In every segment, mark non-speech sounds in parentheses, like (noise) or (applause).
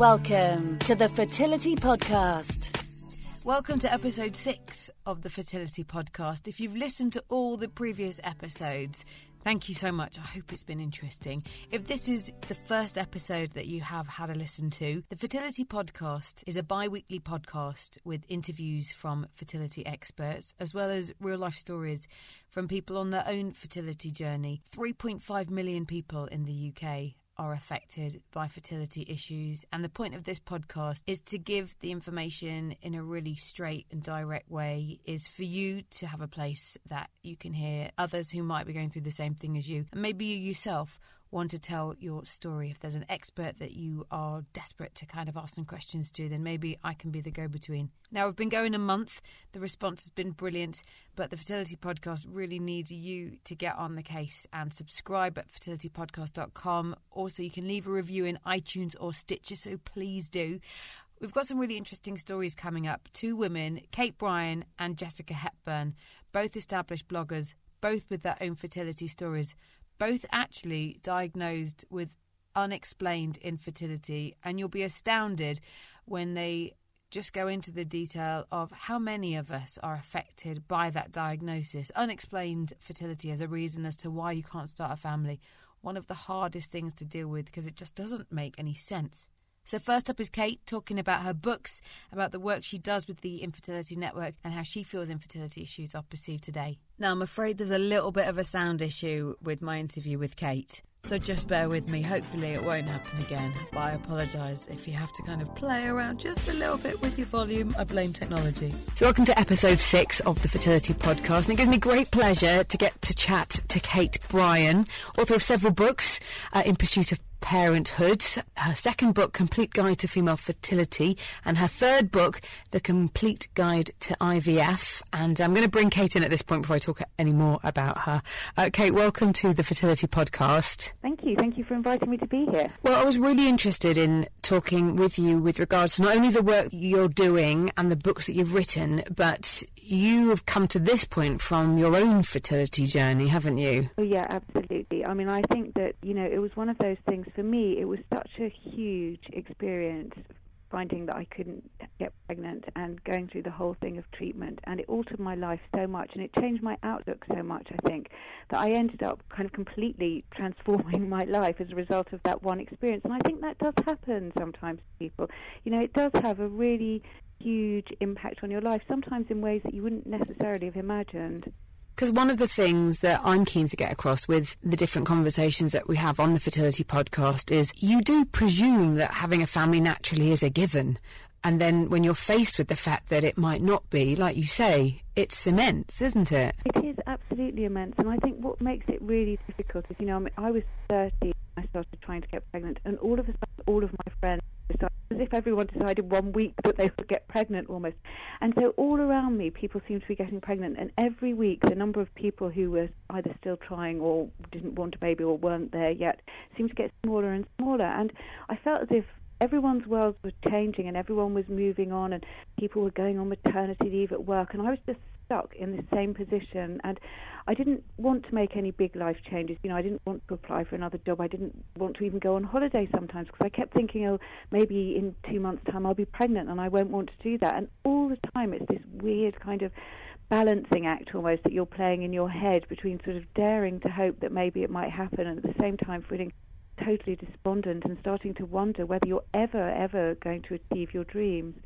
Welcome to the Fertility Podcast. Welcome to episode six of the Fertility Podcast. If you've listened to all the previous episodes, thank you so much. I hope it's been interesting. If this is the first episode that you have had a listen to, the Fertility Podcast is a bi weekly podcast with interviews from fertility experts as well as real life stories from people on their own fertility journey. 3.5 million people in the UK are affected by fertility issues. And the point of this podcast is to give the information in a really straight and direct way, is for you to have a place that you can hear others who might be going through the same thing as you. And maybe you yourself want to tell your story, if there's an expert that you are desperate to kind of ask some questions to, then maybe I can be the go between. Now, we've been going a month. The response has been brilliant, but the Fertility Podcast really needs you to get on the case and subscribe at fertilitypodcast.com. Also, you can leave a review in iTunes or Stitcher, so please do. We've got some really interesting stories coming up. Two women, Kate Brian and Jessica Hepburn, both established bloggers, both with their own fertility stories both actually diagnosed with unexplained infertility, and you'll be astounded when they just go into the detail of how many of us are affected by that diagnosis. Unexplained fertility as a reason as to why you can't start a family. One of the hardest things to deal with because it just doesn't make any sense. So, first up is Kate talking about her books, about the work she does with the Infertility Network, and how she feels infertility issues are perceived today. Now, I'm afraid there's a little bit of a sound issue with my interview with Kate. So just bear with me. Hopefully, it won't happen again. But I apologise if you have to kind of play around just a little bit with your volume. I blame technology. So, welcome to episode six of the Fertility Podcast. And it gives me great pleasure to get to chat to Kate Brian, author of several books uh, in pursuit of Parenthood, her second book, Complete Guide to Female Fertility, and her third book, The Complete Guide to IVF. And I'm going to bring Kate in at this point before I talk any more about her. Uh, Kate, welcome to the Fertility Podcast. Thank you. Thank you for inviting me to be here. Well, I was really interested in talking with you with regards to not only the work you're doing and the books that you've written, but you have come to this point from your own fertility journey, haven't you? Oh, yeah, absolutely. I mean, I think that, you know, it was one of those things for me, it was such a huge experience finding that I couldn't get pregnant and going through the whole thing of treatment. And it altered my life so much and it changed my outlook so much, I think, that I ended up kind of completely transforming (laughs) my life as a result of that one experience. And I think that does happen sometimes to people. You know, it does have a really huge impact on your life, sometimes in ways that you wouldn't necessarily have imagined. Because one of the things that I'm keen to get across with the different conversations that we have on the fertility podcast is you do presume that having a family naturally is a given. And then when you're faced with the fact that it might not be, like you say, it's immense, isn't it? It is absolutely immense. And I think what makes it really difficult is, you know, I, mean, I was 30 I started trying to get pregnant, and all of a sudden, all of my friends decided, as if everyone decided one week that they would get pregnant almost. And so all around me, people seemed to be getting pregnant, and every week, the number of people who were either still trying or didn't want a baby or weren't there yet seemed to get smaller and smaller. And I felt as if everyone's worlds were changing and everyone was moving on and people were going on maternity leave at work and I was just stuck in the same position and I didn't want to make any big life changes. You know, I didn't want to apply for another job. I didn't want to even go on holiday sometimes because I kept thinking, oh, maybe in two months' time I'll be pregnant and I won't want to do that. And all the time it's this weird kind of balancing act almost that you're playing in your head between sort of daring to hope that maybe it might happen and at the same time feeling totally despondent and starting to wonder whether you're ever, ever going to achieve your dreams.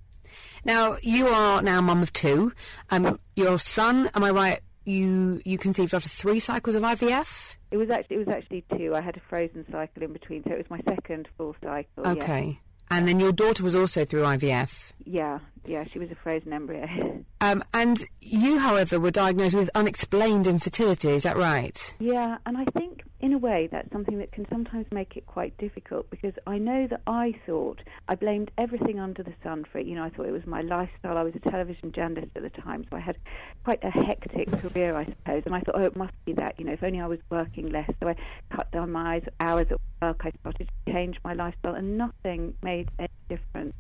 Now, you are now mum of two. Um, your son, am I right? You you conceived after three cycles of IVF. It was actually it was actually two. I had a frozen cycle in between, so it was my second full cycle. Okay. Yeah. And then your daughter was also through IVF. Yeah, yeah, she was a frozen embryo. (laughs) um, and you, however, were diagnosed with unexplained infertility. Is that right? Yeah, and I think in a way, that's something that can sometimes make it quite difficult because I know that I thought I blamed everything under the sun for it. You know, I thought it was my lifestyle. I was a television journalist at the time, so I had quite a hectic career, I suppose. And I thought, oh, it must be that. You know, if only I was working less. So I cut down my hours at work. I started to change my lifestyle, and nothing made any difference.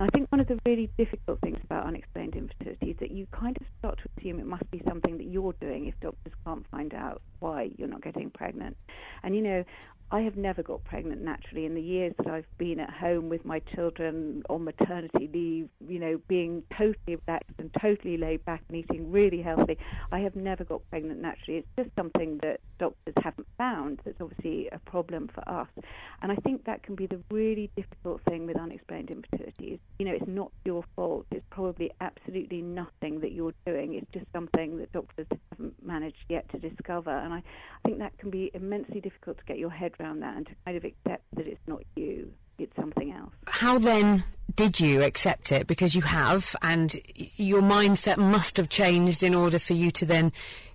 I think one of the really difficult things about unexplained infertility is that you kind of start to assume it must be something that you're doing if doctors can't find out why you're not getting pregnant. And you know, I have never got pregnant naturally in the years that I've been at home with my children on maternity leave, you know, being totally relaxed and totally laid back and eating really healthy. I have never got pregnant naturally. It's just something that doctors haven't found that's obviously a problem for us. And I think that can be the really difficult thing with unexplained infertility. You know, it's not your fault. It's probably absolutely nothing that you're doing. It's just something that doctors haven't managed yet to discover. And I, I think that can be immensely difficult to get your head that and to kind of accept that it's not you, it's something else. How then did you accept it? Because you have, and your mindset must have changed in order for you to then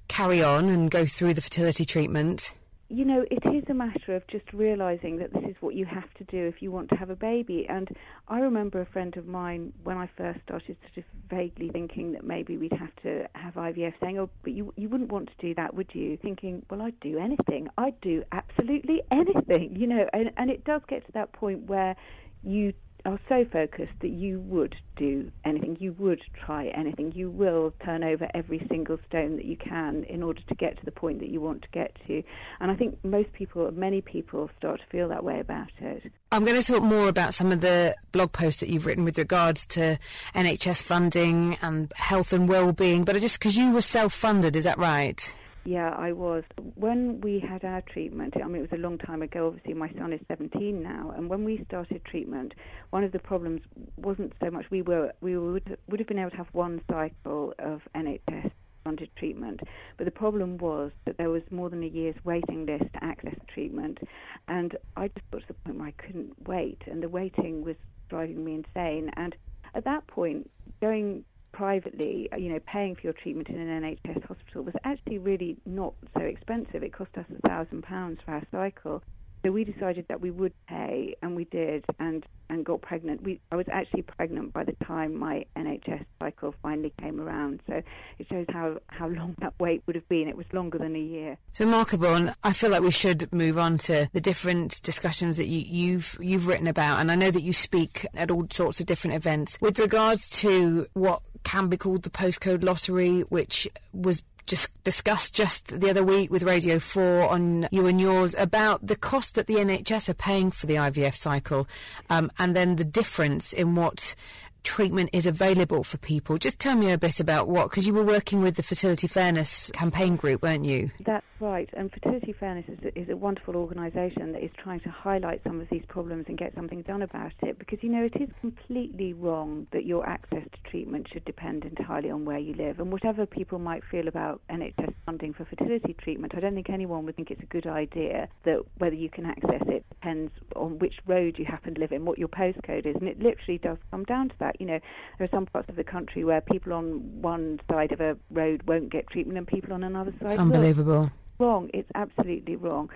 carry on and go through the fertility treatment you know, it is a matter of just realizing that this is what you have to do if you want to have a baby. And I remember a friend of mine when I first started sort of vaguely thinking that maybe we'd have to have IVF saying, "Oh, but you you wouldn't want to do that, would you?" Thinking, "Well, I'd do anything. I'd do absolutely anything." You know, and and it does get to that point where you are so focused that you would do anything, you would try anything, you will turn over every single stone that you can in order to get to the point that you want to get to. And I think most people, many people, start to feel that way about it. I'm going to talk more about some of the blog posts that you've written with regards to NHS funding and health and well-being, but just because you were self-funded, is that right? Yeah, I was. When we had our treatment, I mean, it was a long time ago. Obviously, my son is 17 now, and when we started treatment, one of the problems wasn't so much we were we would would have been able to have one cycle of NHS funded treatment, but the problem was that there was more than a year's waiting list to access treatment, and I just got to the point where I couldn't wait, and the waiting was driving me insane. And at that point, going privately, you know, paying for your treatment in an NHS hospital was actually really not so expensive. It cost us a thousand pounds for our cycle. So we decided that we would pay, and we did, and and got pregnant. We I was actually pregnant by the time my NHS cycle finally came around. So it shows how how long that wait would have been. It was longer than a year. So remarkable, and I feel like we should move on to the different discussions that you, you've you've written about, and I know that you speak at all sorts of different events with regards to what can be called the postcode lottery, which was just discussed just the other week with Radio 4 on you and yours about the cost that the NHS are paying for the IVF cycle um, and then the difference in what treatment is available for people. Just tell me a bit about what, because you were working with the Fertility Fairness campaign group, weren't you? That's right. And Fertility Fairness is a, is a wonderful organisation that is trying to highlight some of these problems and get something done about it. Because, you know, it is completely wrong that your access to treatment should depend entirely on where you live. And whatever people might feel about NHS funding for fertility treatment, I don't think anyone would think it's a good idea that whether you can access it depends on which road you happen to live in, what your postcode is. And it literally does come down to that. You know, there are some parts of the country where people on one side of a road won't get treatment and people on another side. It's unbelievable. Will. Wrong. It's absolutely wrong.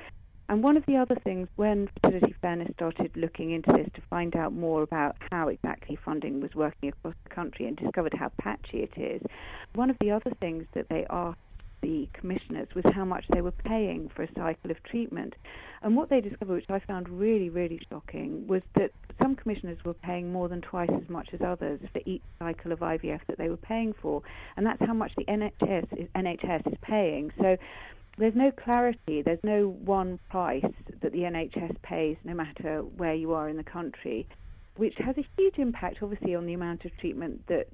And one of the other things, when Fertility Fairness started looking into this to find out more about how exactly funding was working across the country and discovered how patchy it is, one of the other things that they asked the commissioners was how much they were paying for a cycle of treatment. And what they discovered, which I found really, really shocking, was that some commissioners were paying more than twice as much as others for each cycle of IVF that they were paying for. And that's how much the NHS is, NHS is paying. So there's no clarity, there's no one price that the NHS pays no matter where you are in the country, which has a huge impact, obviously, on the amount of treatment that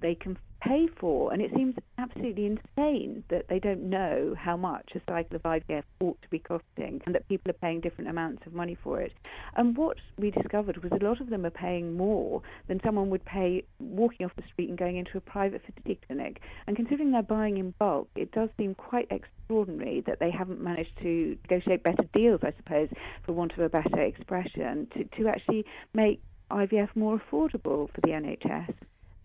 they can pay for. And it seems absolutely insane that they don't know how much a cycle of IVF ought to be costing and that people are paying different amounts of money for it. And what we discovered was a lot of them are paying more than someone would pay walking off the street and going into a private fertility clinic. And considering they're buying in bulk, it does seem quite extraordinary that they haven't managed to negotiate better deals, I suppose, for want of a better expression, to, to actually make IVF more affordable for the NHS.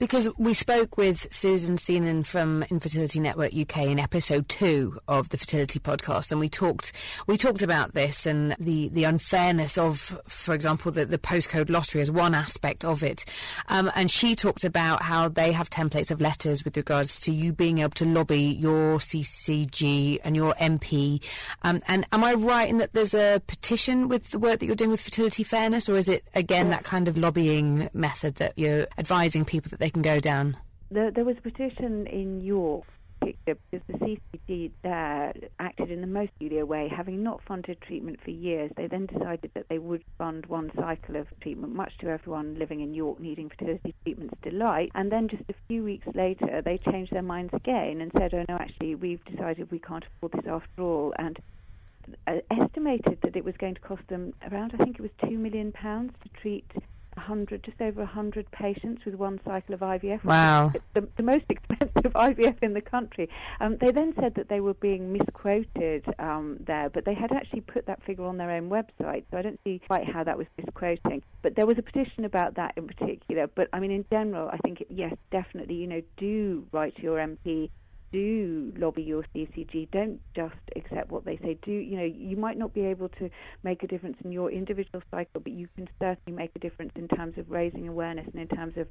Because we spoke with Susan Seenan from Infertility Network UK in episode two of the Fertility Podcast, and we talked we talked about this and the, the unfairness of, for example, the, the postcode lottery as one aspect of it. Um, and she talked about how they have templates of letters with regards to you being able to lobby your CCG and your MP. Um, and am I right in that there's a petition with the work that you're doing with Fertility Fairness, or is it again that kind of lobbying method that you're advising people that they can go down? There, there was a petition in York because the CCG there acted in the most peculiar way. Having not funded treatment for years, they then decided that they would fund one cycle of treatment, much to everyone living in York needing fertility treatment's delight. And then just a few weeks later, they changed their minds again and said, oh no, actually, we've decided we can't afford this after all. And uh, estimated that it was going to cost them around, I think it was two million pounds to treat 100, just over 100 patients with one cycle of IVF. Wow. The, the, most (laughs) expensive IVF in the country. Um, they then said that they were being misquoted um, there, but they had actually put that figure on their own website, so I don't see quite how that was misquoting. But there was a petition about that in particular. But I mean, in general, I think, yes, definitely, you know, do write to your MP do lobby your CCG. Don't just accept what they say. Do you know you might not be able to make a difference in your individual cycle, but you can certainly make a difference in terms of raising awareness and in terms of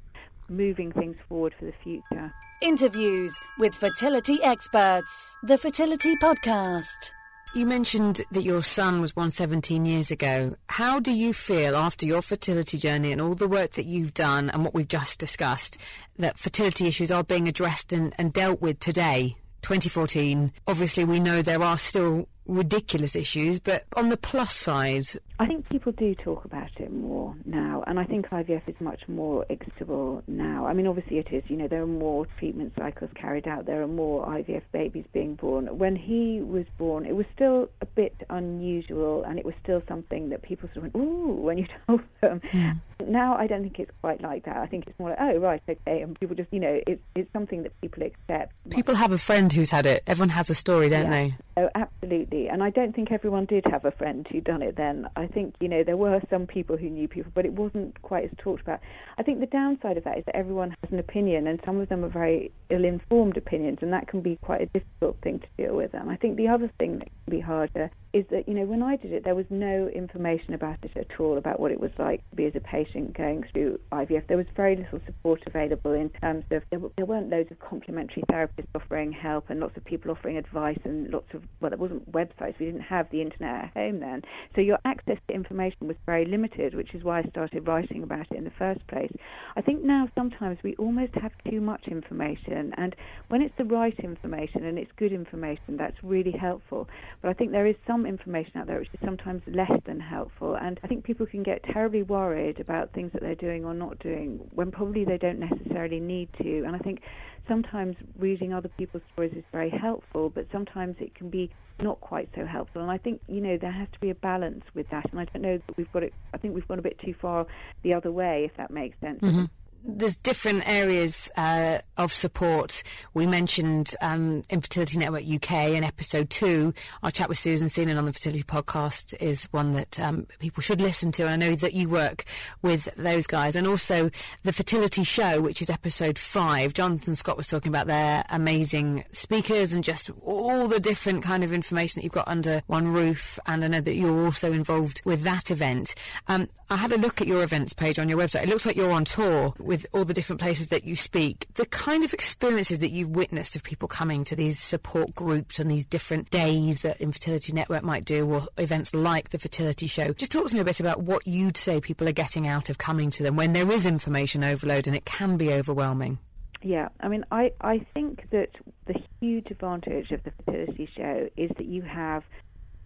moving things forward for the future. Interviews with fertility experts. The Fertility Podcast. You mentioned that your son was born 17 years ago. How do you feel after your fertility journey and all the work that you've done and what we've just discussed that fertility issues are being addressed and, and dealt with today, 2014? Obviously, we know there are still ridiculous issues, but on the plus side, I think people do talk about it more now, and I think IVF is much more accessible now. I mean, obviously it is. You know, there are more treatment cycles carried out. There are more IVF babies being born. When he was born, it was still a bit unusual, and it was still something that people sort of went, "Ooh," when you (laughs) told them. Yeah. Now I don't think it's quite like that. I think it's more like, "Oh, right, okay," and people just, you know, it's it's something that people accept. People have a friend who's had it. Everyone has a story, don't yeah. they? Oh, absolutely. And I don't think everyone did have a friend who'd done it then. I think, you know, there were some people who knew people, but it wasn't quite as talked about. I think the downside of that is that everyone has an opinion, and some of them are very ill informed opinions, and that can be quite a difficult thing to deal with. And I think the other thing that can be harder is that, you know, when I did it, there was no information about it at all, about what it was like to be as a patient going through IVF. There was very little support available in terms of, there, there weren't loads of complementary therapists offering help and lots of people offering advice and lots of, well, there wasn't websites. We didn't have the internet at home then. So your access to information was very limited, which is why I started writing about it in the first place. I think now sometimes we almost have too much information, and when it's the right information and it's good information, that's really helpful. But I think there is some information out there which is sometimes less than helpful, and I think people can get terribly worried about things that they're doing or not doing when probably they don't necessarily need to. And I think sometimes reading other people's stories is very helpful, but sometimes it can be not quite so helpful. And I think you know there has to be a balance with that. And I don't know that we've got it. I think we've gone a bit too far the other way, if that makes sense. Mm-hmm there's different areas uh, of support. We mentioned um, Infertility Network UK in episode two. Our chat with Susan Seenan on the Fertility Podcast is one that um, people should listen to. And I know that you work with those guys. And also the Fertility Show, which is episode five. Jonathan Scott was talking about their amazing speakers and just all the different kind of information that you've got under one roof. And I know that you're also involved with that event. Um, I had a look at your events page on your website. It looks like you're on tour with all the different places that you speak. The kind of experiences that you've witnessed of people coming to these support groups and these different days that Infertility Network might do, or events like the Fertility Show. Just talk to me a bit about what you'd say people are getting out of coming to them when there is information overload and it can be overwhelming. Yeah, I mean, I, I think that the huge advantage of the fertility show is that you have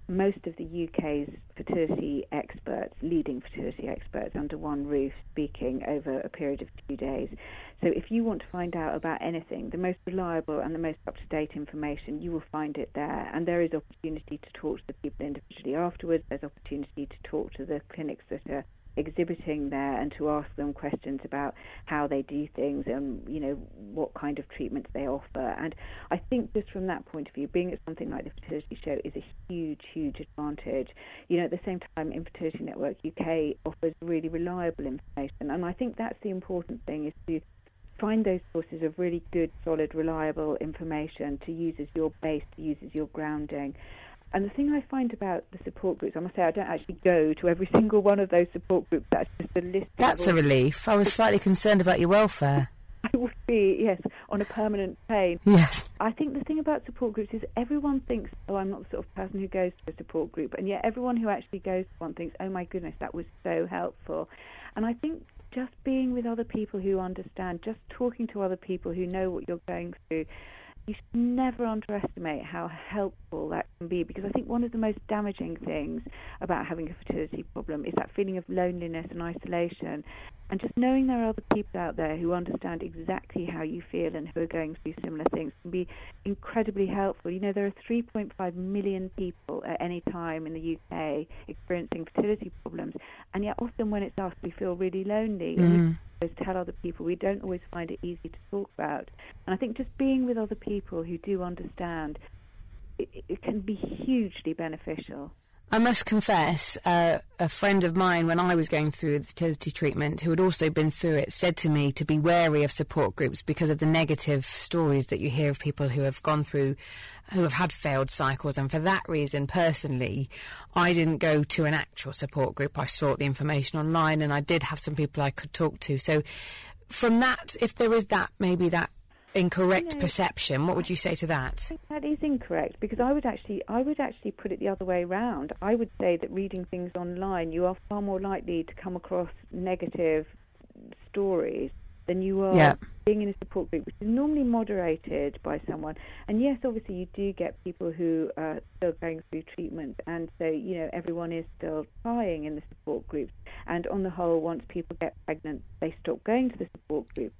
most of the UK's fertility experts, leading fertility experts, under one roof speaking over a period of two days. So if you want to find out about anything, the most reliable and the most up to date information, you will find it there. And there is opportunity to talk to the people individually afterwards. There's opportunity to talk to the clinics that are exhibiting there and to ask them questions about how they do things and you know what kind of treatments they offer. And I think just from that point of view being at something like the fertility show is a huge huge advantage. You know at the same time infertility network UK offers really reliable information. And I think that's the important thing is to find those sources of really good solid reliable information to use as your base to use as your grounding and the thing I find about the support groups, I must say, I don't actually go to every single one of those support groups. That's just a list. That's a relief. I was slightly concerned about your welfare. (laughs) I would be, yes, on a permanent pain. Yes. I think the thing about support groups is everyone thinks, oh, I'm not the sort of person who goes to a support group. And yet everyone who actually goes to one thinks, oh my goodness, that was so helpful. And I think just being with other people who understand, just talking to other people who know what you're going through, you should never underestimate how helpful that can be because I think one of the most damaging things about having a fertility problem is that feeling of loneliness and isolation. And just knowing there are other people out there who understand exactly how you feel and who are going through similar things can be incredibly helpful. You know, there are 3.5 million people at any time in the UK experiencing fertility problems, and yet often when it's us, we feel really lonely. Mm tell other people. We don't always find it easy to talk about. And I think just being with other people who do understand, it, it can be hugely beneficial. I must confess, uh, a friend of mine, when I was going through the fertility treatment, who had also been through it, said to me to be wary of support groups because of the negative stories that you hear of people who have gone through, who have had failed cycles. And for that reason, personally, I didn't go to an actual support group. I sought the information online and I did have some people I could talk to. So, from that, if there is that, maybe that incorrect you know, perception. What would you say to that? that is incorrect because I would actually I would actually put it the other way around. I would say that reading things online, you are far more likely to come across negative stories than you are yeah. being in a support group, which is normally moderated by someone. And yes, obviously, you do get people who are still going through treatment, and so you know everyone is still trying in the support groups. And on the whole, once people get pregnant, they stop going to the support group.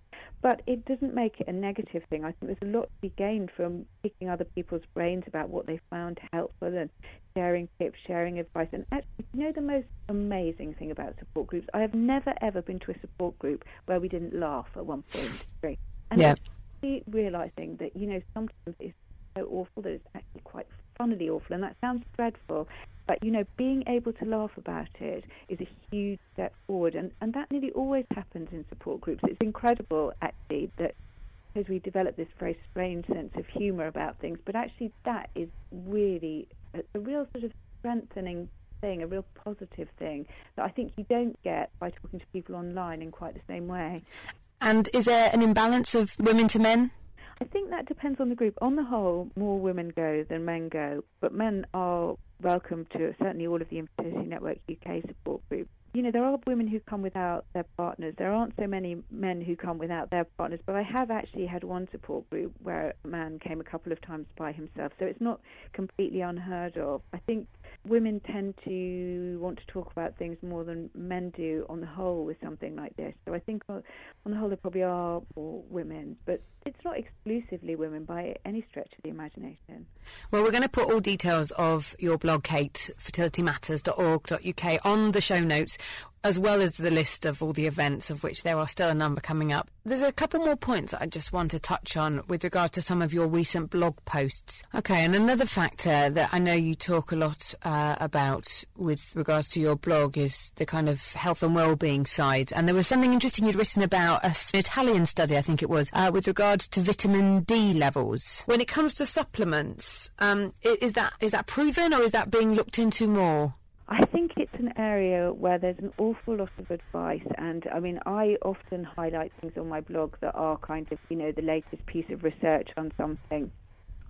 But it doesn't make it a negative thing. I think there's a lot to be gained from picking other people's brains about what they found helpful and sharing tips, sharing advice. And actually, you know the most amazing thing about support groups? I have never ever been to a support group where we didn't laugh at one point. And yeah. realizing that, you know, sometimes it's so awful that it's actually quite funnily awful. And that sounds dreadful. But you know, being able to laugh about it is a huge step forward, and and that nearly always happens in support groups. It's incredible, actually, that because we develop this very strange sense of humour about things, but actually that is really a, a real sort of strengthening thing, a real positive thing that I think you don't get by talking to people online in quite the same way. And is there an imbalance of women to men? I think that depends on the group. On the whole, more women go than men go, but men are welcome to certainly all of the Infertility Network UK support groups. You know, there are women who come without their partners. There aren't so many men who come without their partners, but I have actually had one support group where a man came a couple of times by himself. So it's not completely unheard of. I think women tend to want to talk about things more than men do on the whole with something like this. So I think uh, on the whole there probably are more women, but it's not exclusively women by any stretch of the imagination. Well, we're going to put all details of your blog, Kate, fertilitymatters.org.uk on the show notes as well as the list of all the events, of which there are still a number coming up. There's a couple more points I just want to touch on with regard to some of your recent blog posts. Okay, and another factor that I know you talk a lot uh, about with regards to your blog is the kind of health and well-being side. And there was something interesting you'd written about an Italian study, I think it was, uh, with regards to vitamin D levels. When it comes to supplements, um, is that is that proven or is that being looked into more? I think an area where there's an awful lot of advice, and I mean, I often highlight things on my blog that are kind of, you know, the latest piece of research on something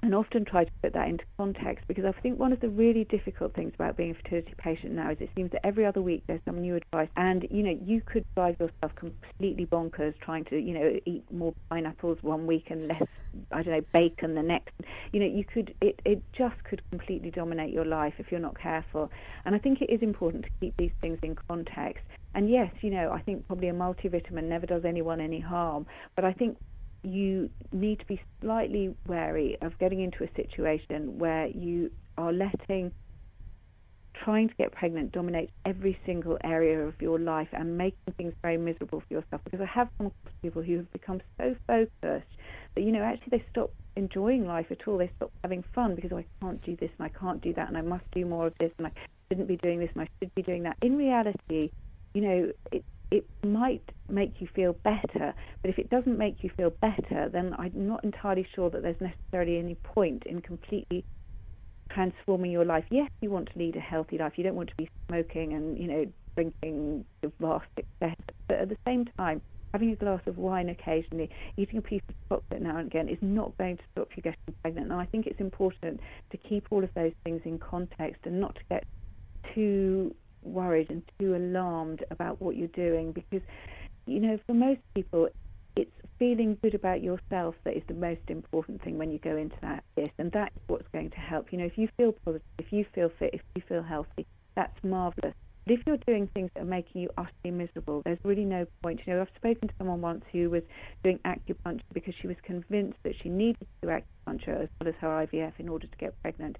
and often try to put that into context because I think one of the really difficult things about being a fertility patient now is it seems that every other week there's some new advice and you know you could drive yourself completely bonkers trying to you know eat more pineapples one week and less I don't know bacon the next. You know you could it it just could completely dominate your life if you're not careful. And I think it is important to keep these things in context. And yes you know I think probably a multivitamin never does anyone any harm but I think you need to be slightly wary of getting into a situation where you are letting trying to get pregnant dominate every single area of your life and making things very miserable for yourself. Because I have across people who have become so focused that, you know, actually they stop enjoying life at all. They stop having fun because oh, I can't do this and I can't do that and I must do more of this and I shouldn't be doing this and I should be doing that. In reality, you know, it might make you feel better, but if it doesn't make you feel better, then I'm not entirely sure that there's necessarily any point in completely transforming your life. Yes, you want to lead a healthy life. You don't want to be smoking and, you know, drinking to vast excess. But at the same time, having a glass of wine occasionally, eating a piece of chocolate now and again is not going to stop you getting pregnant. And I think it's important to keep all of those things in context and not to get too worried and too alarmed about what you're doing because, you know, for most people, it's feeling good about yourself that is the most important thing when you go into that this and that's what's going to help. You know if you feel positive if you feel fit if you feel healthy that's marvelous but if you're doing things that are making you utterly miserable there's really no point. You know i've spoken to someone once who was doing acupuncture because she was convinced that she needed to do acupuncture as well as her ivf in order to get pregnant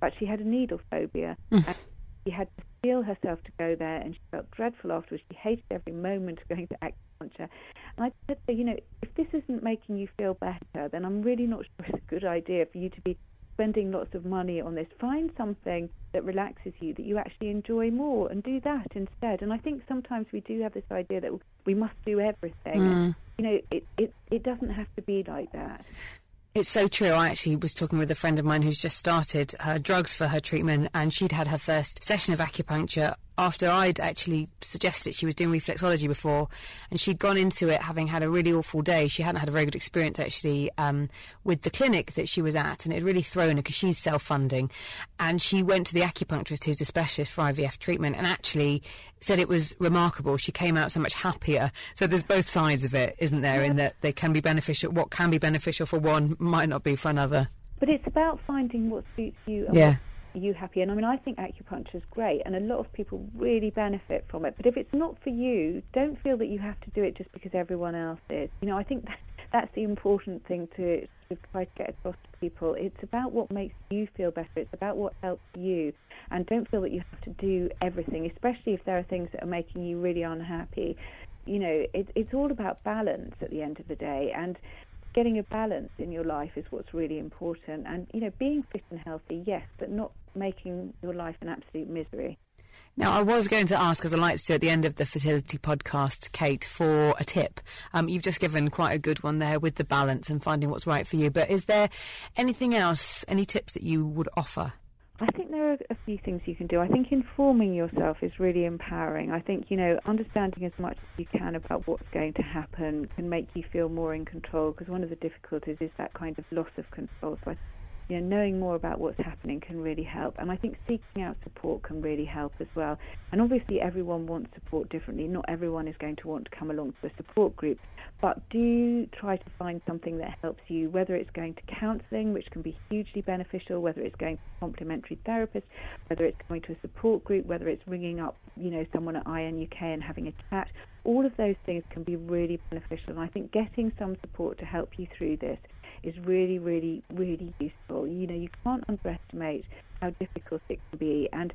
but she had a needle phobia mm. and she had to steel herself to go there and she felt dreadful afterwards she hated every moment of going to acupuncture and I said you know, if this isn't making you feel better, then I'm really not sure (laughs) it's a good idea for you to be spending lots of money on this. Find something that relaxes you, that you actually enjoy more, and do that instead. And I think sometimes we do have this idea that we must do everything. Mm. You know, it, it, it doesn't have to be like that. It's so true. I actually was talking with a friend of mine who's just started her drugs for her treatment, and she'd had her first session of acupuncture after I'd actually suggested she was doing reflexology before, and she'd gone into it having had a really awful day. She hadn't had a very good experience actually um, with the clinic that she was at, and it had really thrown her because she's self-funding. And she went to the acupuncturist, who's a specialist for IVF treatment, and actually said it was remarkable. She came out so much happier. So there's both sides of it, isn't there? In that they can be beneficial. What can be beneficial for one might not be for another. But it's about finding what suits you and Yeah. what you happy. And I mean, I think acupuncture is great, and a lot of people really benefit from it. But if it's not for you, don't feel that you have to do it just because everyone else is. You know, I think that, (laughs) that's the important thing to, to try to get across to people. It's about what makes you feel better. It's about what helps you, and don't feel that you have to do everything, especially if there are things that are making you really unhappy. You know, it, it's all about balance at the end of the day, and getting a balance in your life is what's really important. And you know, being fit and healthy, yes, but not making your life an absolute misery. Now, I was going to ask, as I like to do at the end of the fertility podcast, Kate, for a tip. Um, you've just given quite a good one there with the balance and finding what's right for you. But is there anything else, any tips that you would offer? I think there are a few things you can do. I think informing yourself is really empowering. I think, you know, understanding as much as you can about what's going to happen can make you feel more in control because one of the difficulties is that kind of loss of control. So I you know, knowing more about what's happening can really help. And I think seeking out support can really help as well. And obviously, everyone wants support differently. Not everyone is going to want to come along to a support group, but do try to find something that helps you, whether it's going to counselling, which can be hugely beneficial, whether it's going to complementary therapist, whether it's going to a support group, whether it's ringing up, you know, someone at INUK and having a chat. All of those things can be really beneficial. And I think getting some support to help you through this is really, really, really useful. You know, you can't underestimate how difficult it can be. And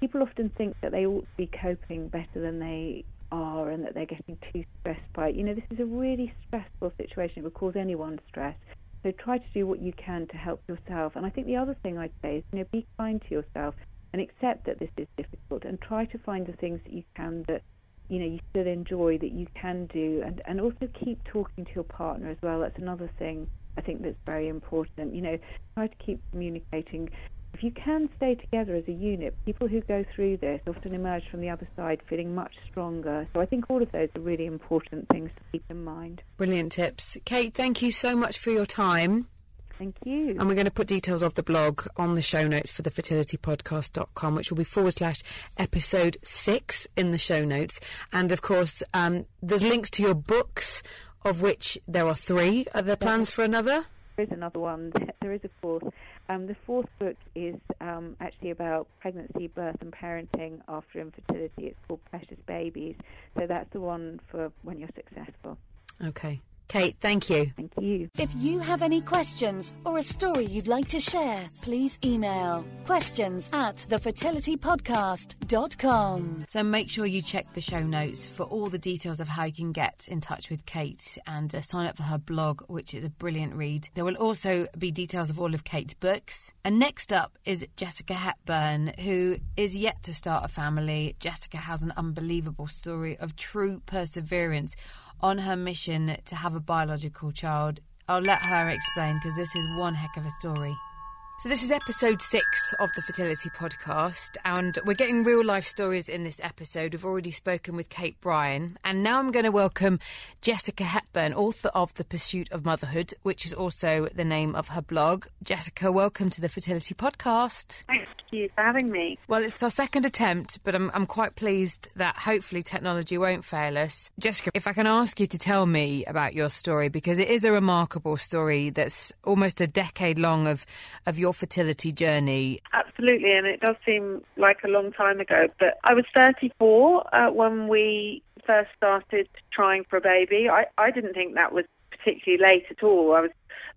people often think that they ought to be coping better than they are and that they're getting too stressed by it. You know, this is a really stressful situation. It will cause anyone stress. So try to do what you can to help yourself. And I think the other thing I'd say is, you know, be kind to yourself and accept that this is difficult and try to find the things that you can that you know you still enjoy that you can do and and also keep talking to your partner as well that's another thing I think that's very important. You know, try to keep communicating. If you can stay together as a unit, people who go through this often emerge from the other side feeling much stronger. So I think all of those are really important things to keep in mind. Brilliant tips. Kate, thank you so much for your time. Thank you. And we're going to put details of the blog on the show notes for the fertilitypodcast.com, which will be forward slash episode six in the show notes. And of course, um, there's links to your books, of which there are three. Are there plans for another? There is another one. (laughs) There is a fourth. Um, the fourth book is um, actually about pregnancy, birth, and parenting after infertility. It's called Precious Babies. So that's the one for when you're successful. Okay. Kate, thank you. Thank you. If you have any questions or a story you'd like to share, please email questions at thefertilitypodcast.com. So make sure you check the show notes for all the details of how you can get in touch with Kate and uh, sign up for her blog, which is a brilliant read. There will also be details of all of Kate's books. And next up is Jessica Hepburn, who is yet to start a family. Jessica has an unbelievable story of true perseverance on her mission to have a biological child. I'll let her explain because this is one heck of a story. So, this is episode six of the Fertility Podcast, and we're getting real life stories in this episode. We've already spoken with Kate Brian, and now I'm going to welcome Jessica Hepburn, author of The Pursuit of Motherhood, which is also the name of her blog. Jessica, welcome to the Fertility Podcast. Thanks. You for having me. Well, it's our second attempt, but I'm, I'm quite pleased that hopefully technology won't fail us. Jessica, if I can ask you to tell me about your story, because it is a remarkable story that's almost a decade long of, of your fertility journey. Absolutely, and it does seem like a long time ago, but I was 34 uh, when we first started trying for a baby. I, I didn't think that was particularly late at all. I was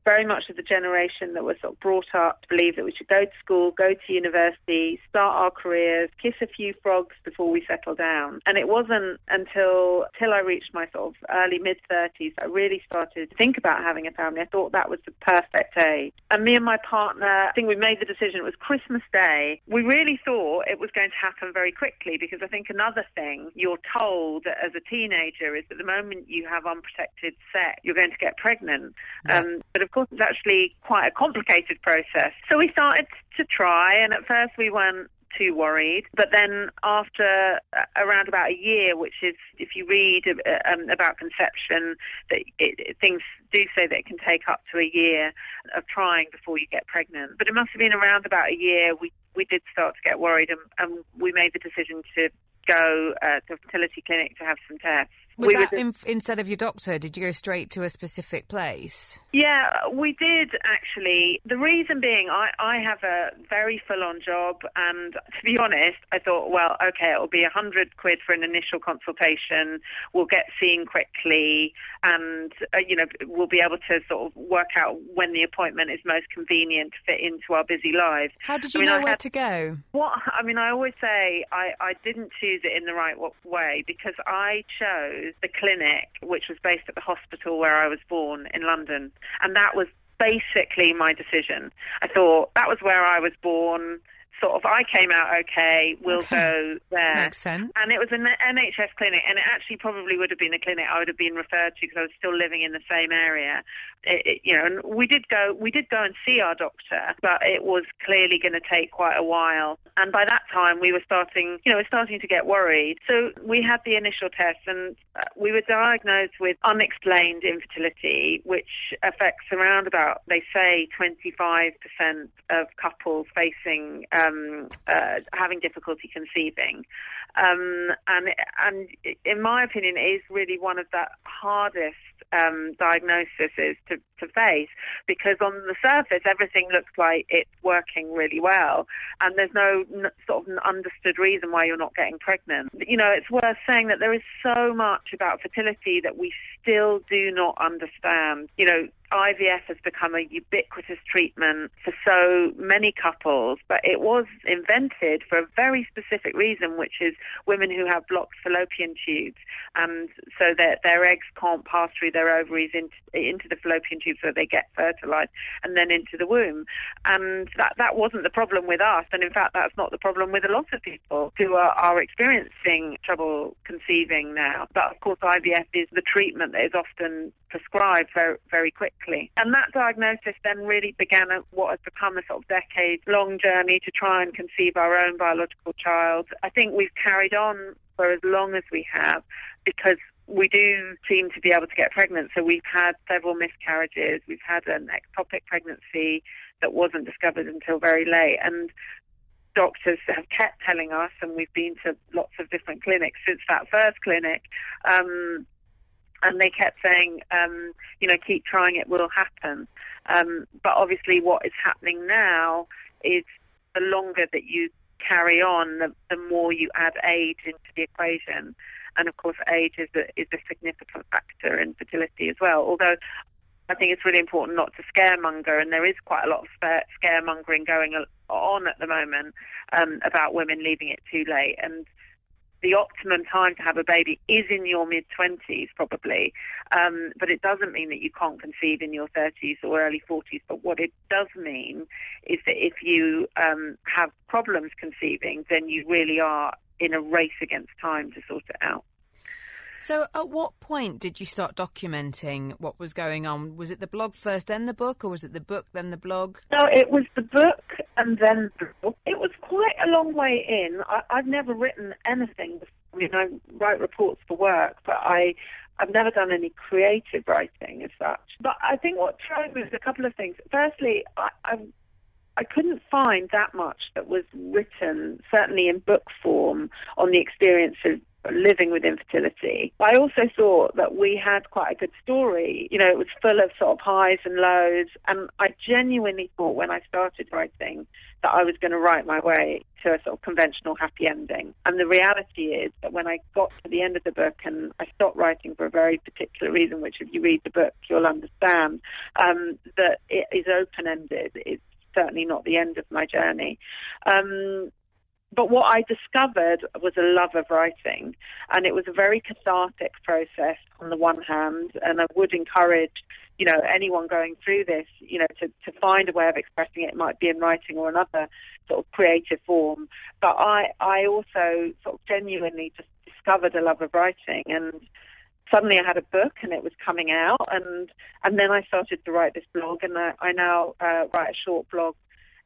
very much of the generation that was sort of brought up to believe that we should go to school, go to university, start our careers, kiss a few frogs before we settle down. And it wasn't until till I reached my sort of early mid 30s I really started to think about having a family. I thought that was the perfect age. And me and my partner, I think we made the decision. It was Christmas Day. We really thought it was going to happen very quickly because I think another thing you're told as a teenager is that the moment you have unprotected sex, you're going to get pregnant. Yeah. Um, but of course, it's actually quite a complicated process. So we started to try, and at first we weren't too worried. But then after uh, around about a year, which is, if you read uh, um, about conception, that it, things do say that it can take up to a year of trying before you get pregnant. But it must have been around about a year we we did start to get worried, and, and we made the decision to go uh, to a fertility clinic to have some tests. Was we that in, instead of your doctor? Did you go straight to a specific place? Yeah, we did actually. The reason being, I, I have a very full on job, and to be honest, I thought, well, okay, it'll be a hundred quid for an initial consultation. We'll get seen quickly, and uh, you know, we'll be able to sort of work out when the appointment is most convenient to fit into our busy lives. How did you I mean, know where had, to go? What I mean, I always say I, I didn't choose it in the right way because I chose the clinic, which was based at the hospital where I was born in London. And that was basically my decision. I thought that was where I was born sort of I came out okay, we'll okay. go there. Makes sense. And it was an NHS clinic, and it actually probably would have been a clinic I would have been referred to because I was still living in the same area. It, it, you know, and we did go, we did go and see our doctor, but it was clearly going to take quite a while. And by that time, we were starting, you know, we're starting to get worried. So we had the initial test, and uh, we were diagnosed with unexplained infertility, which affects around about, they say, 25% of couples facing. Um, um, uh, having difficulty conceiving. Um, and, and in my opinion, it is really one of the hardest um, diagnoses to, to face because on the surface everything looks like it's working really well and there's no n- sort of an understood reason why you're not getting pregnant. You know, it's worth saying that there is so much about fertility that we still do not understand. You know, IVF has become a ubiquitous treatment for so many couples, but it was invented for a very specific reason, which is women who have blocked fallopian tubes, and so that their eggs can't pass through their ovaries into, into the fallopian tubes, so they get fertilized and then into the womb. And that, that wasn't the problem with us, and in fact, that's not the problem with a lot of people who are, are experiencing trouble conceiving now. But of course, IVF is the treatment that is often prescribed very, very quickly. And that diagnosis then really began what has become a sort of decade long journey to try and conceive our own biological child. I think we've carried on for as long as we have because we do seem to be able to get pregnant. So we've had several miscarriages. We've had an ectopic pregnancy that wasn't discovered until very late. And doctors have kept telling us, and we've been to lots of different clinics since that first clinic, um, and they kept saying, um, you know, keep trying, it will happen. Um, but obviously, what is happening now is the longer that you carry on, the, the more you add age into the equation. And of course, age is a, is a significant factor in fertility as well. Although I think it's really important not to scaremonger, and there is quite a lot of scaremongering going on at the moment um, about women leaving it too late. And the optimum time to have a baby is in your mid 20s, probably. Um, but it doesn't mean that you can't conceive in your 30s or early 40s. But what it does mean is that if you um, have problems conceiving, then you really are in a race against time to sort it out. So, at what point did you start documenting what was going on? Was it the blog first, then the book, or was it the book, then the blog? No, it was the book and then the. It was quite a long way in. I, have never written anything. I mean, I write reports for work, but I, I've never done any creative writing as such. But I think what me was a couple of things. Firstly, I, I I couldn't find that much that was written, certainly in book form, on the experience of living with infertility. I also thought that we had quite a good story. You know, it was full of sort of highs and lows. And I genuinely thought when I started writing that I was going to write my way to a sort of conventional happy ending. And the reality is that when I got to the end of the book and I stopped writing for a very particular reason, which if you read the book, you'll understand, um, that it is open ended. It's certainly not the end of my journey. Um, but what I discovered was a love of writing, and it was a very cathartic process on the one hand, and I would encourage, you know, anyone going through this, you know, to, to find a way of expressing it. It might be in writing or another sort of creative form. But I, I also sort of genuinely just discovered a love of writing, and suddenly I had a book and it was coming out, and and then I started to write this blog, and I, I now uh, write a short blog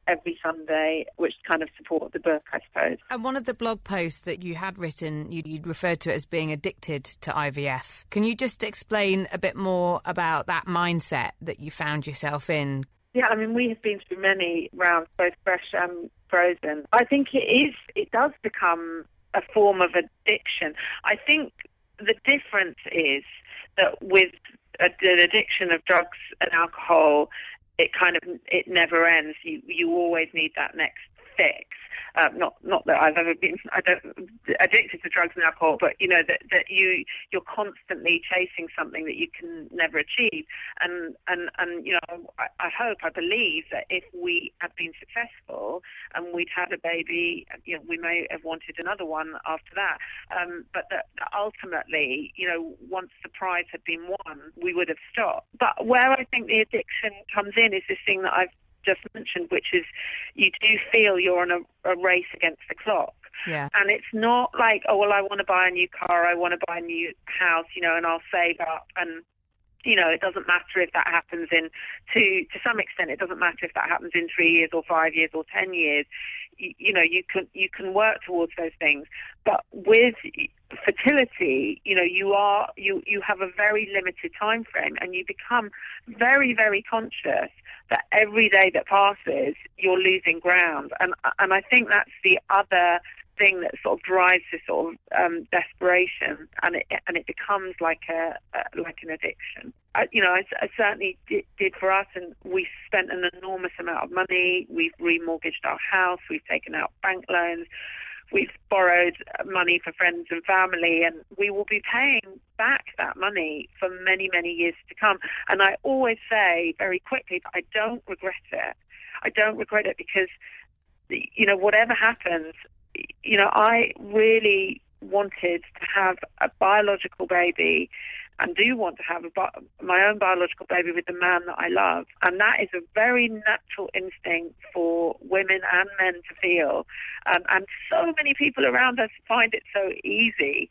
every Sunday, which kind of support the book, I suppose. And one of the blog posts that you had written, you, would referred to it as being addicted to IVF. Can you just explain a bit more about that mindset that you found yourself in? Yeah, I mean, we have been through many rounds, both fresh and frozen. I think it is, it does become a form of addiction. I think the difference is that with an addiction of drugs and alcohol, it kind of it never ends. You you always need that next fix. Uh, not not that I've ever been I don't addicted to drugs and alcohol, but you know that that you you're constantly chasing something that you can never achieve. And and and you know I, I hope I believe that if we had been successful and we'd had a baby, you know we may have wanted another one after that. Um, but that, that ultimately, you know, once the prize had been won, we would have stopped. But where I think the addiction comes in is this thing that I've just mentioned, which is you do feel you're on a, a race against the clock. Yeah. And it's not like, oh, well, I want to buy a new car, I want to buy a new house, you know, and I'll save up and you know, it doesn't matter if that happens in to to some extent. It doesn't matter if that happens in three years or five years or ten years. You, know, you can you can work towards those things. But with fertility, you know, you are you you have a very limited time frame, and you become very very conscious that every day that passes, you're losing ground. And and I think that's the other thing that sort of drives this sort of um, desperation, and it and it becomes like a, a like an addiction. I, you know, I, I certainly did, did, for us, and we spent an enormous amount of money. We've remortgaged our house. We've taken out bank loans. We've borrowed money for friends and family, and we will be paying back that money for many, many years to come. And I always say very quickly that I don't regret it. I don't regret it because, you know, whatever happens, you know, I really wanted to have a biological baby and do want to have a, my own biological baby with the man that I love. And that is a very natural instinct for women and men to feel. Um, and so many people around us find it so easy.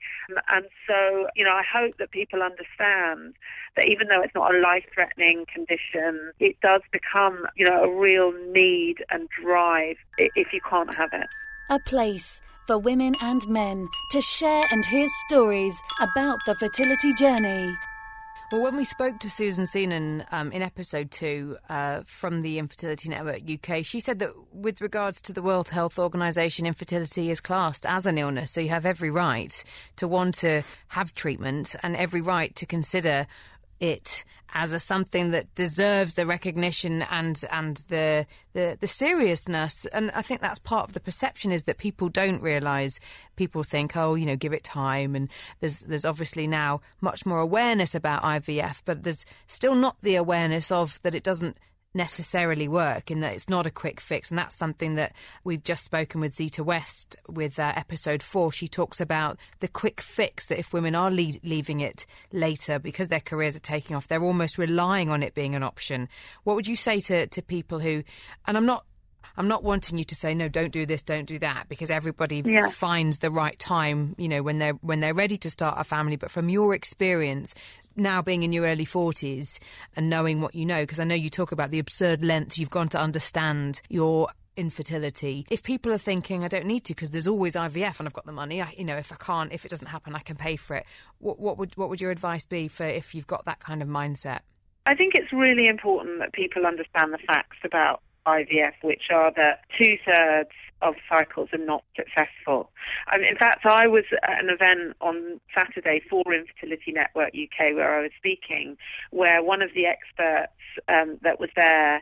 And so, you know, I hope that people understand that even though it's not a life-threatening condition, it does become, you know, a real need and drive if you can't have it. A place for women and men to share and hear stories about the fertility journey. Well, when we spoke to Susan Seenan um, in episode two uh, from the Infertility Network UK, she said that with regards to the World Health Organization, infertility is classed as an illness. So you have every right to want to have treatment and every right to consider it as a something that deserves the recognition and and the, the the seriousness. And I think that's part of the perception is that people don't realise. People think, oh, you know, give it time. And there's there's obviously now much more awareness about IVF, but there's still not the awareness of that it doesn't necessarily work in that it's not a quick fix. And that's something that we've just spoken with Zita West with uh, episode four. She talks about the quick fix that if women are le- leaving it later because their careers are taking off, they're almost relying on it being an option. What would you say to, to people who, and I'm not I'm not wanting you to say no, don't do this, don't do that, because everybody yeah. finds the right time, you know, when they're when they're ready to start a family. But from your experience, now being in your early 40s and knowing what you know, because I know you talk about the absurd lengths you've gone to understand your infertility. If people are thinking, I don't need to because there's always IVF and I've got the money, I, you know, if I can't, if it doesn't happen, I can pay for it. What, what would what would your advice be for if you've got that kind of mindset? I think it's really important that people understand the facts about IVF, which are that two thirds of cycles are not successful. In fact, I was at an event on Saturday for Infertility Network UK where I was speaking, where one of the experts um, that was there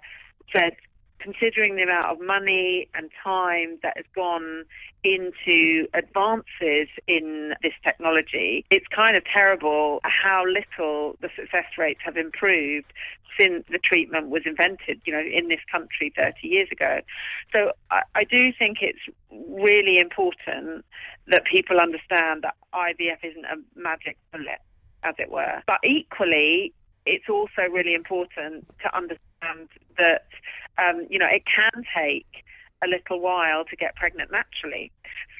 said considering the amount of money and time that has gone into advances in this technology, it's kind of terrible how little the success rates have improved since the treatment was invented, you know, in this country 30 years ago. So I, I do think it's really important that people understand that IVF isn't a magic bullet, as it were. But equally, it's also really important to understand that um, you know, it can take a little while to get pregnant naturally.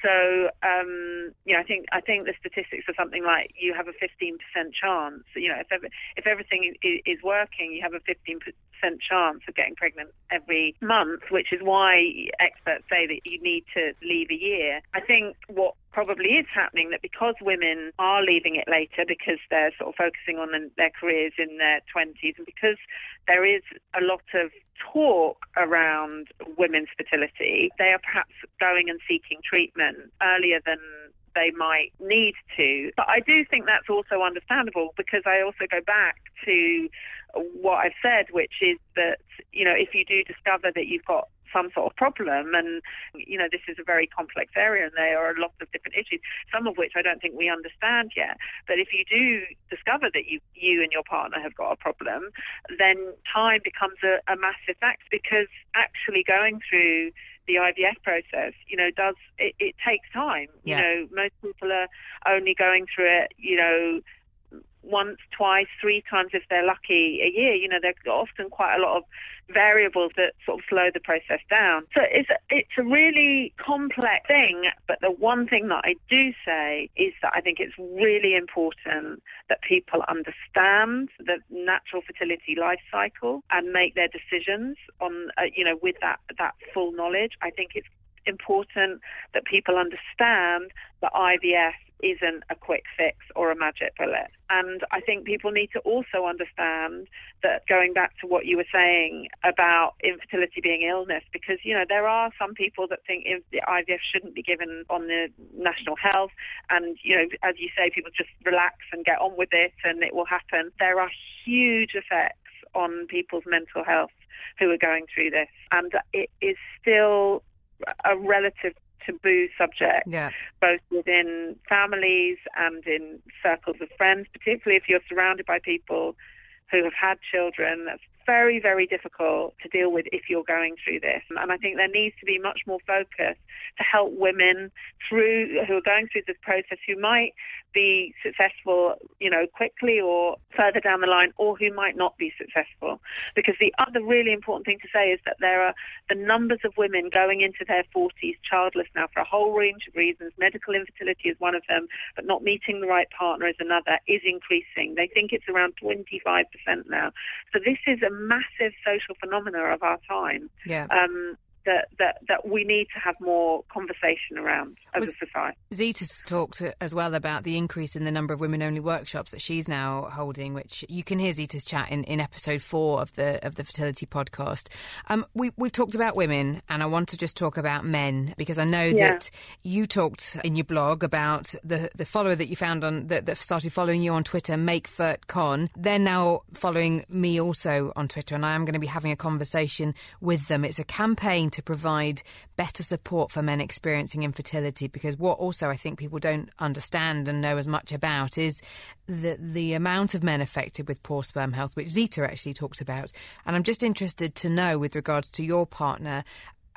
So, um, you know, I think I think the statistics are something like you have a 15% chance. You know, if ever, if everything is, is working, you have a 15% chance of getting pregnant every month, which is why experts say that you need to leave a year. I think what probably is happening that because women are leaving it later because they're sort of focusing on their careers in their 20s and because there is a lot of talk around women's fertility, they are perhaps going and seeking treatment earlier than they might need to. But I do think that's also understandable because I also go back to what I've said, which is that, you know, if you do discover that you've got some sort of problem. And, you know, this is a very complex area and there are a lot of different issues, some of which I don't think we understand yet. But if you do discover that you, you and your partner have got a problem, then time becomes a, a massive factor because actually going through the IVF process, you know, does it, it takes time. Yeah. You know, most people are only going through it, you know, once, twice, three times if they're lucky a year. You know, there are often quite a lot of variables that sort of slow the process down. So it's a, it's a really complex thing, but the one thing that I do say is that I think it's really important that people understand the natural fertility life cycle and make their decisions on, uh, you know, with that, that full knowledge. I think it's important that people understand that IVF isn't a quick fix or a magic bullet. And I think people need to also understand that going back to what you were saying about infertility being illness, because, you know, there are some people that think the IVF shouldn't be given on the national health. And, you know, as you say, people just relax and get on with it and it will happen. There are huge effects on people's mental health who are going through this. And it is still a relative taboo subject, yeah. both within families and in circles of friends, particularly if you're surrounded by people who have had children. That's very, very difficult to deal with if you're going through this. And I think there needs to be much more focus to help women through who are going through this process who might be successful, you know, quickly or further down the line, or who might not be successful. Because the other really important thing to say is that there are the numbers of women going into their 40s childless now for a whole range of reasons. Medical infertility is one of them, but not meeting the right partner is another, is increasing. They think it's around 25% now. So this is a massive social phenomena of our time. Yeah. Um, that, that, that we need to have more conversation around as a society. Zita's talked as well about the increase in the number of women-only workshops that she's now holding, which you can hear Zita's chat in, in episode four of the of the fertility podcast. Um, we, we've talked about women, and I want to just talk about men because I know yeah. that you talked in your blog about the the follower that you found on that, that started following you on Twitter, Make Fert Con. They're now following me also on Twitter, and I am going to be having a conversation with them. It's a campaign to provide better support for men experiencing infertility because what also I think people don't understand and know as much about is the the amount of men affected with poor sperm health which Zita actually talks about. And I'm just interested to know with regards to your partner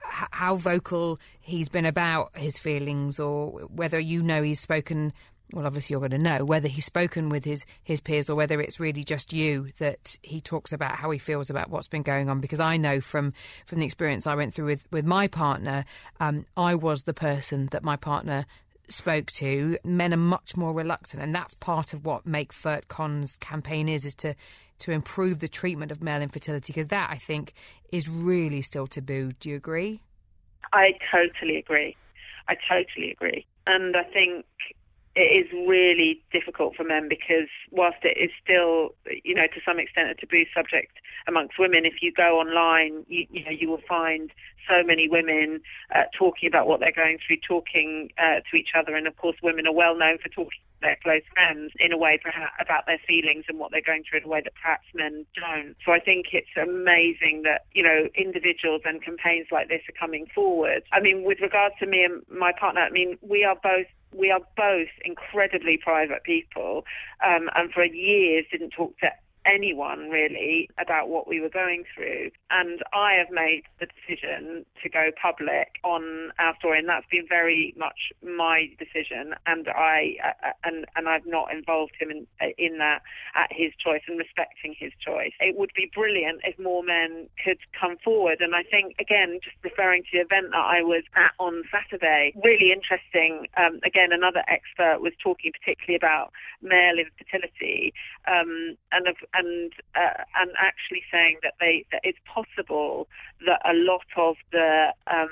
how vocal he's been about his feelings or whether you know he's spoken well, obviously you're going to know whether he's spoken with his, his peers or whether it's really just you that he talks about how he feels about what's been going on. Because I know from, from the experience I went through with, with my partner, um, I was the person that my partner spoke to. Men are much more reluctant, and that's part of what Make Fert Con's campaign is, is to to improve the treatment of male infertility, because that I think is really still taboo. Do you agree? I totally agree. I totally agree, and I think it is really difficult for men because whilst it is still, you know, to some extent a taboo subject amongst women, if you go online, you, you know, you will find so many women uh, talking about what they're going through, talking uh, to each other, and of course, women are well known for talking to their close friends in a way perhaps about their feelings and what they're going through in a way that perhaps men don't. So I think it's amazing that you know individuals and campaigns like this are coming forward. I mean, with regards to me and my partner, I mean, we are both we are both incredibly private people, um, and for years didn't talk to anyone really about what we were going through. And I have made the decision to go public on our story, and that's been very much my decision. And I uh, and and I've not involved him in in that at his choice and respecting his choice. It would be brilliant if more men could come forward. And I think again, just referring to the event that I was at on Saturday, really interesting. Um, again, another expert was talking particularly about male infertility, um, and of and uh, and actually saying that they that it's possible that a lot of the um,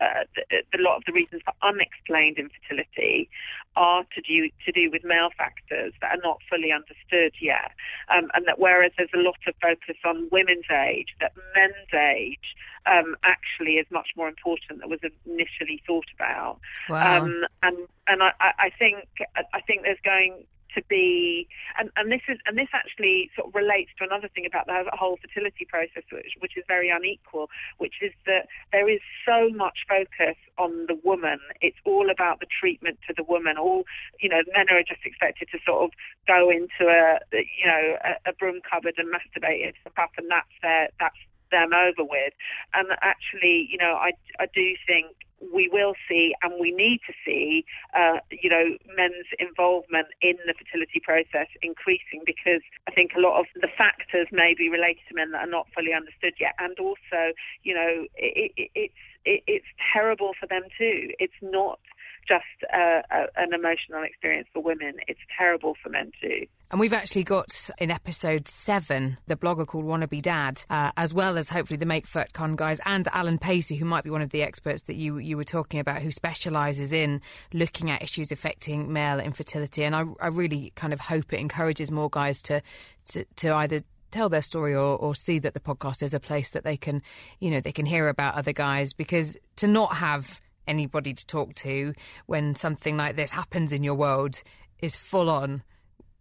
uh, the, the lot of the reasons for unexplained infertility are to do to do with male factors that are not fully understood yet, um, and that whereas there's a lot of focus on women's age, that men's age um, actually is much more important than was initially thought about. Wow. Um, and and I, I think I think there's going to be, and, and this is, and this actually sort of relates to another thing about the whole fertility process, which, which is very unequal, which is that there is so much focus on the woman. It's all about the treatment to the woman. All, you know, men are just expected to sort of go into a, you know, a, a broom cupboard and masturbate into the pup, and that's their, that's them over with. And actually, you know, I, I do think we will see and we need to see, uh, you know, men's involvement in the fertility process increasing because I think a lot of the factors may be related to men that are not fully understood yet. And also, you know, it, it, it's, it, it's terrible for them too. It's not just uh, a, an emotional experience for women. It's terrible for men too. And we've actually got in episode seven the blogger called Wannabe Dad, uh, as well as hopefully the Make FERT guys and Allan Pacey, who might be one of the experts that you you were talking about, who specialises in looking at issues affecting male infertility. And I, I really kind of hope it encourages more guys to to, to either tell their story or, or see that the podcast is a place that they can, you know, they can hear about other guys because to not have anybody to talk to when something like this happens in your world is full on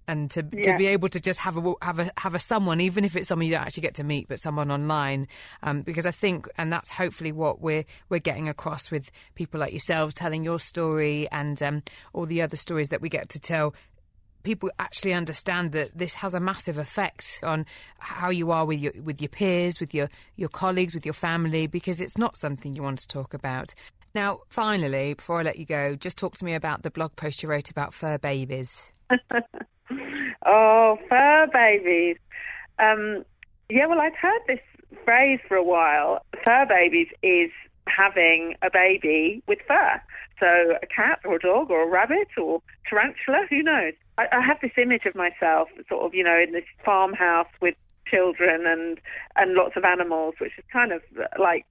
and to, yeah. to be able to just have a have a have a someone, even if it's someone you don't actually get to meet, but someone online, um, because I think, and that's hopefully what we're we're getting across with people like yourselves telling your story and um, all the other stories that we get to tell. People actually understand that this has a massive effect on how you are with your with your peers, with your your colleagues, with your family, because it's not something you want to talk about. Now, finally, before I let you go, just talk to me about the blog post you wrote about fur babies. (laughs) oh, fur babies. Um, yeah, well, I've heard this phrase for a while. Fur babies is having a baby with fur. So a cat or a dog or a rabbit or tarantula, who knows? I, I have this image of myself sort of, you know, in this farmhouse with children and and lots of animals, which is kind of like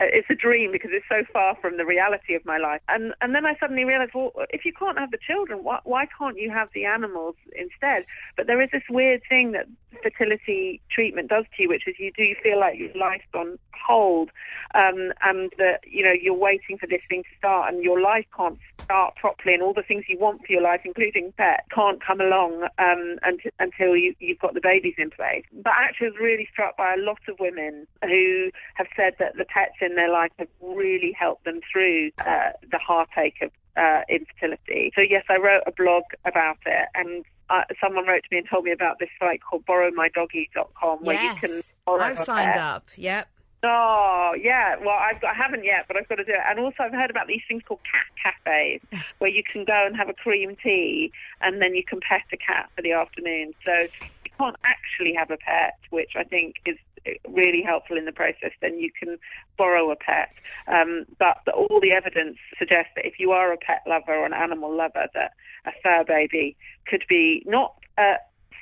it's a dream because it's so far from the reality of my life. And and then I suddenly realised, well, if you can't have the children, why why can't you have the animals instead? But there is this weird thing that fertility treatment does to you, which is you do feel like your life's on hold, um, and that you know you're waiting for this thing to start, and your life can't start properly, and all the things you want for your life, including pet, can't come along um, until, until you, you've got the babies in place. But actually, I was really struck by a lot of women who have said that the pets in their life have really helped them through uh, the heartache of uh, infertility. So yes, I wrote a blog about it, and uh, someone wrote to me and told me about this site called borrowmydoggy.com where yes, you can borrow I've signed pet. up. Yep. Oh yeah, well I've got, I haven't yet, but I've got to do it. And also I've heard about these things called cat cafes, (laughs) where you can go and have a cream tea, and then you can pet a cat for the afternoon. So can't actually have a pet, which I think is really helpful in the process. Then you can borrow a pet, um, but the, all the evidence suggests that if you are a pet lover or an animal lover, that a fur baby could be not a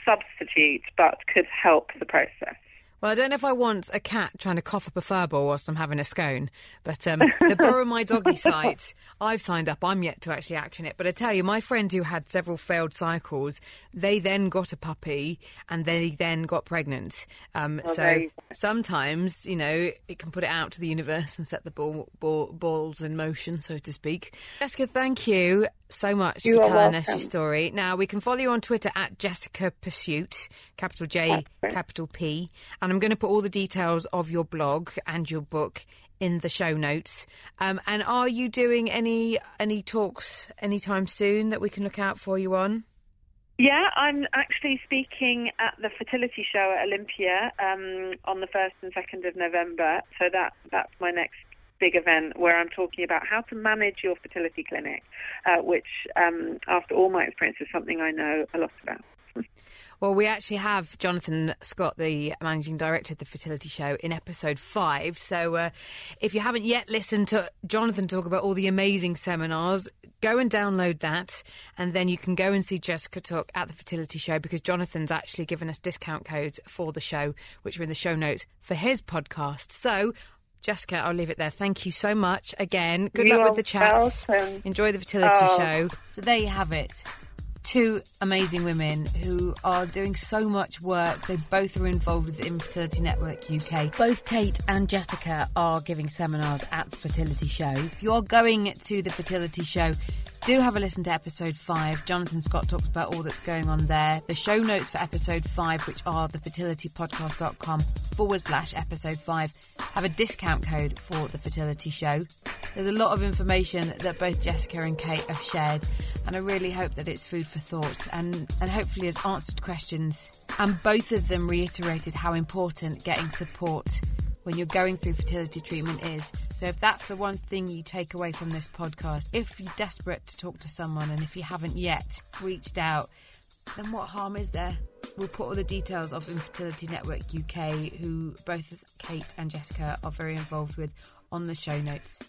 substitute, but could help the process. Well, I don't know if I want a cat trying to cough up a furball whilst I'm having a scone, but um, (laughs) the Borrow My Doggy site, I've signed up. I'm yet to actually action it. But I tell you, my friend who had several failed cycles, they then got a puppy and they then got pregnant. Um, Oh, so there you go. sometimes, you know, it can put it out to the universe and set the ball, ball, balls in motion, so to speak. Jessica, thank you so much You for telling us your story. Now, we can follow you on Twitter at Jessica Pursuit, capital J, capital P. And I'm going to put all the details of your blog and your book in the show notes. Um, and are you doing any any talks anytime soon that we can look out for you on? Yeah, I'm actually speaking at the fertility show at Olympia um, on the first and second of November. So that that's my next big event where I'm talking about how to manage your fertility clinic, uh, which, um, after all my experience, is something I know a lot about. (laughs) Well, we actually have Jonathan Scott, the managing director of the Fertility Show, in episode five. So uh, if you haven't yet listened to Jonathan talk about all the amazing seminars, go and download that. And then you can go and see Jessica talk at the Fertility Show because Jonathan's actually given us discount codes for the show, which are in the show notes for his podcast. So, Jessica, I'll leave it there. Thank you so much again. Good You luck with the chats. welcome. Enjoy the fertility Oh. show. So there you have it. Two amazing women who are doing so much work. They both are involved with the Infertility Network UK. Both Kate and Jessica are giving seminars at the fertility show. If you are going to the fertility show, do have a listen to episode five. Jonathan Scott talks about all that's going on there. The show notes for episode five, which are thefertilitypodcast.com forward slash episode five, have a discount code for the fertility show. There's a lot of information that both Jessica and Kate have shared, and I really hope that it's food for thought and, and hopefully has answered questions. And both of them reiterated how important getting support when you're going through fertility treatment is. So, if that's the one thing you take away from this podcast, if you're desperate to talk to someone and if you haven't yet reached out, then what harm is there? We'll put all the details of Infertility Network UK, who both Kate and Jessica are very involved with, on the show notes.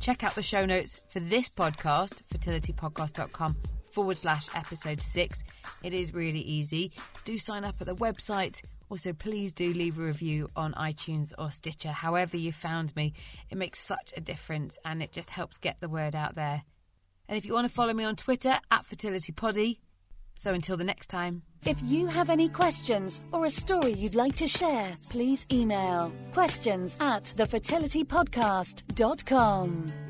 Check out the show notes for this podcast, fertilitypodcast.com forward slash episode six. It is really easy. Do sign up at the website. Also, please do leave a review on iTunes or Stitcher, however you found me. It makes such a difference and it just helps get the word out there. And if you want to follow me on Twitter, at FertilityPoddy. So until the next time. If you have any questions or a story you'd like to share, please email questions at thefertilitypodcast.com.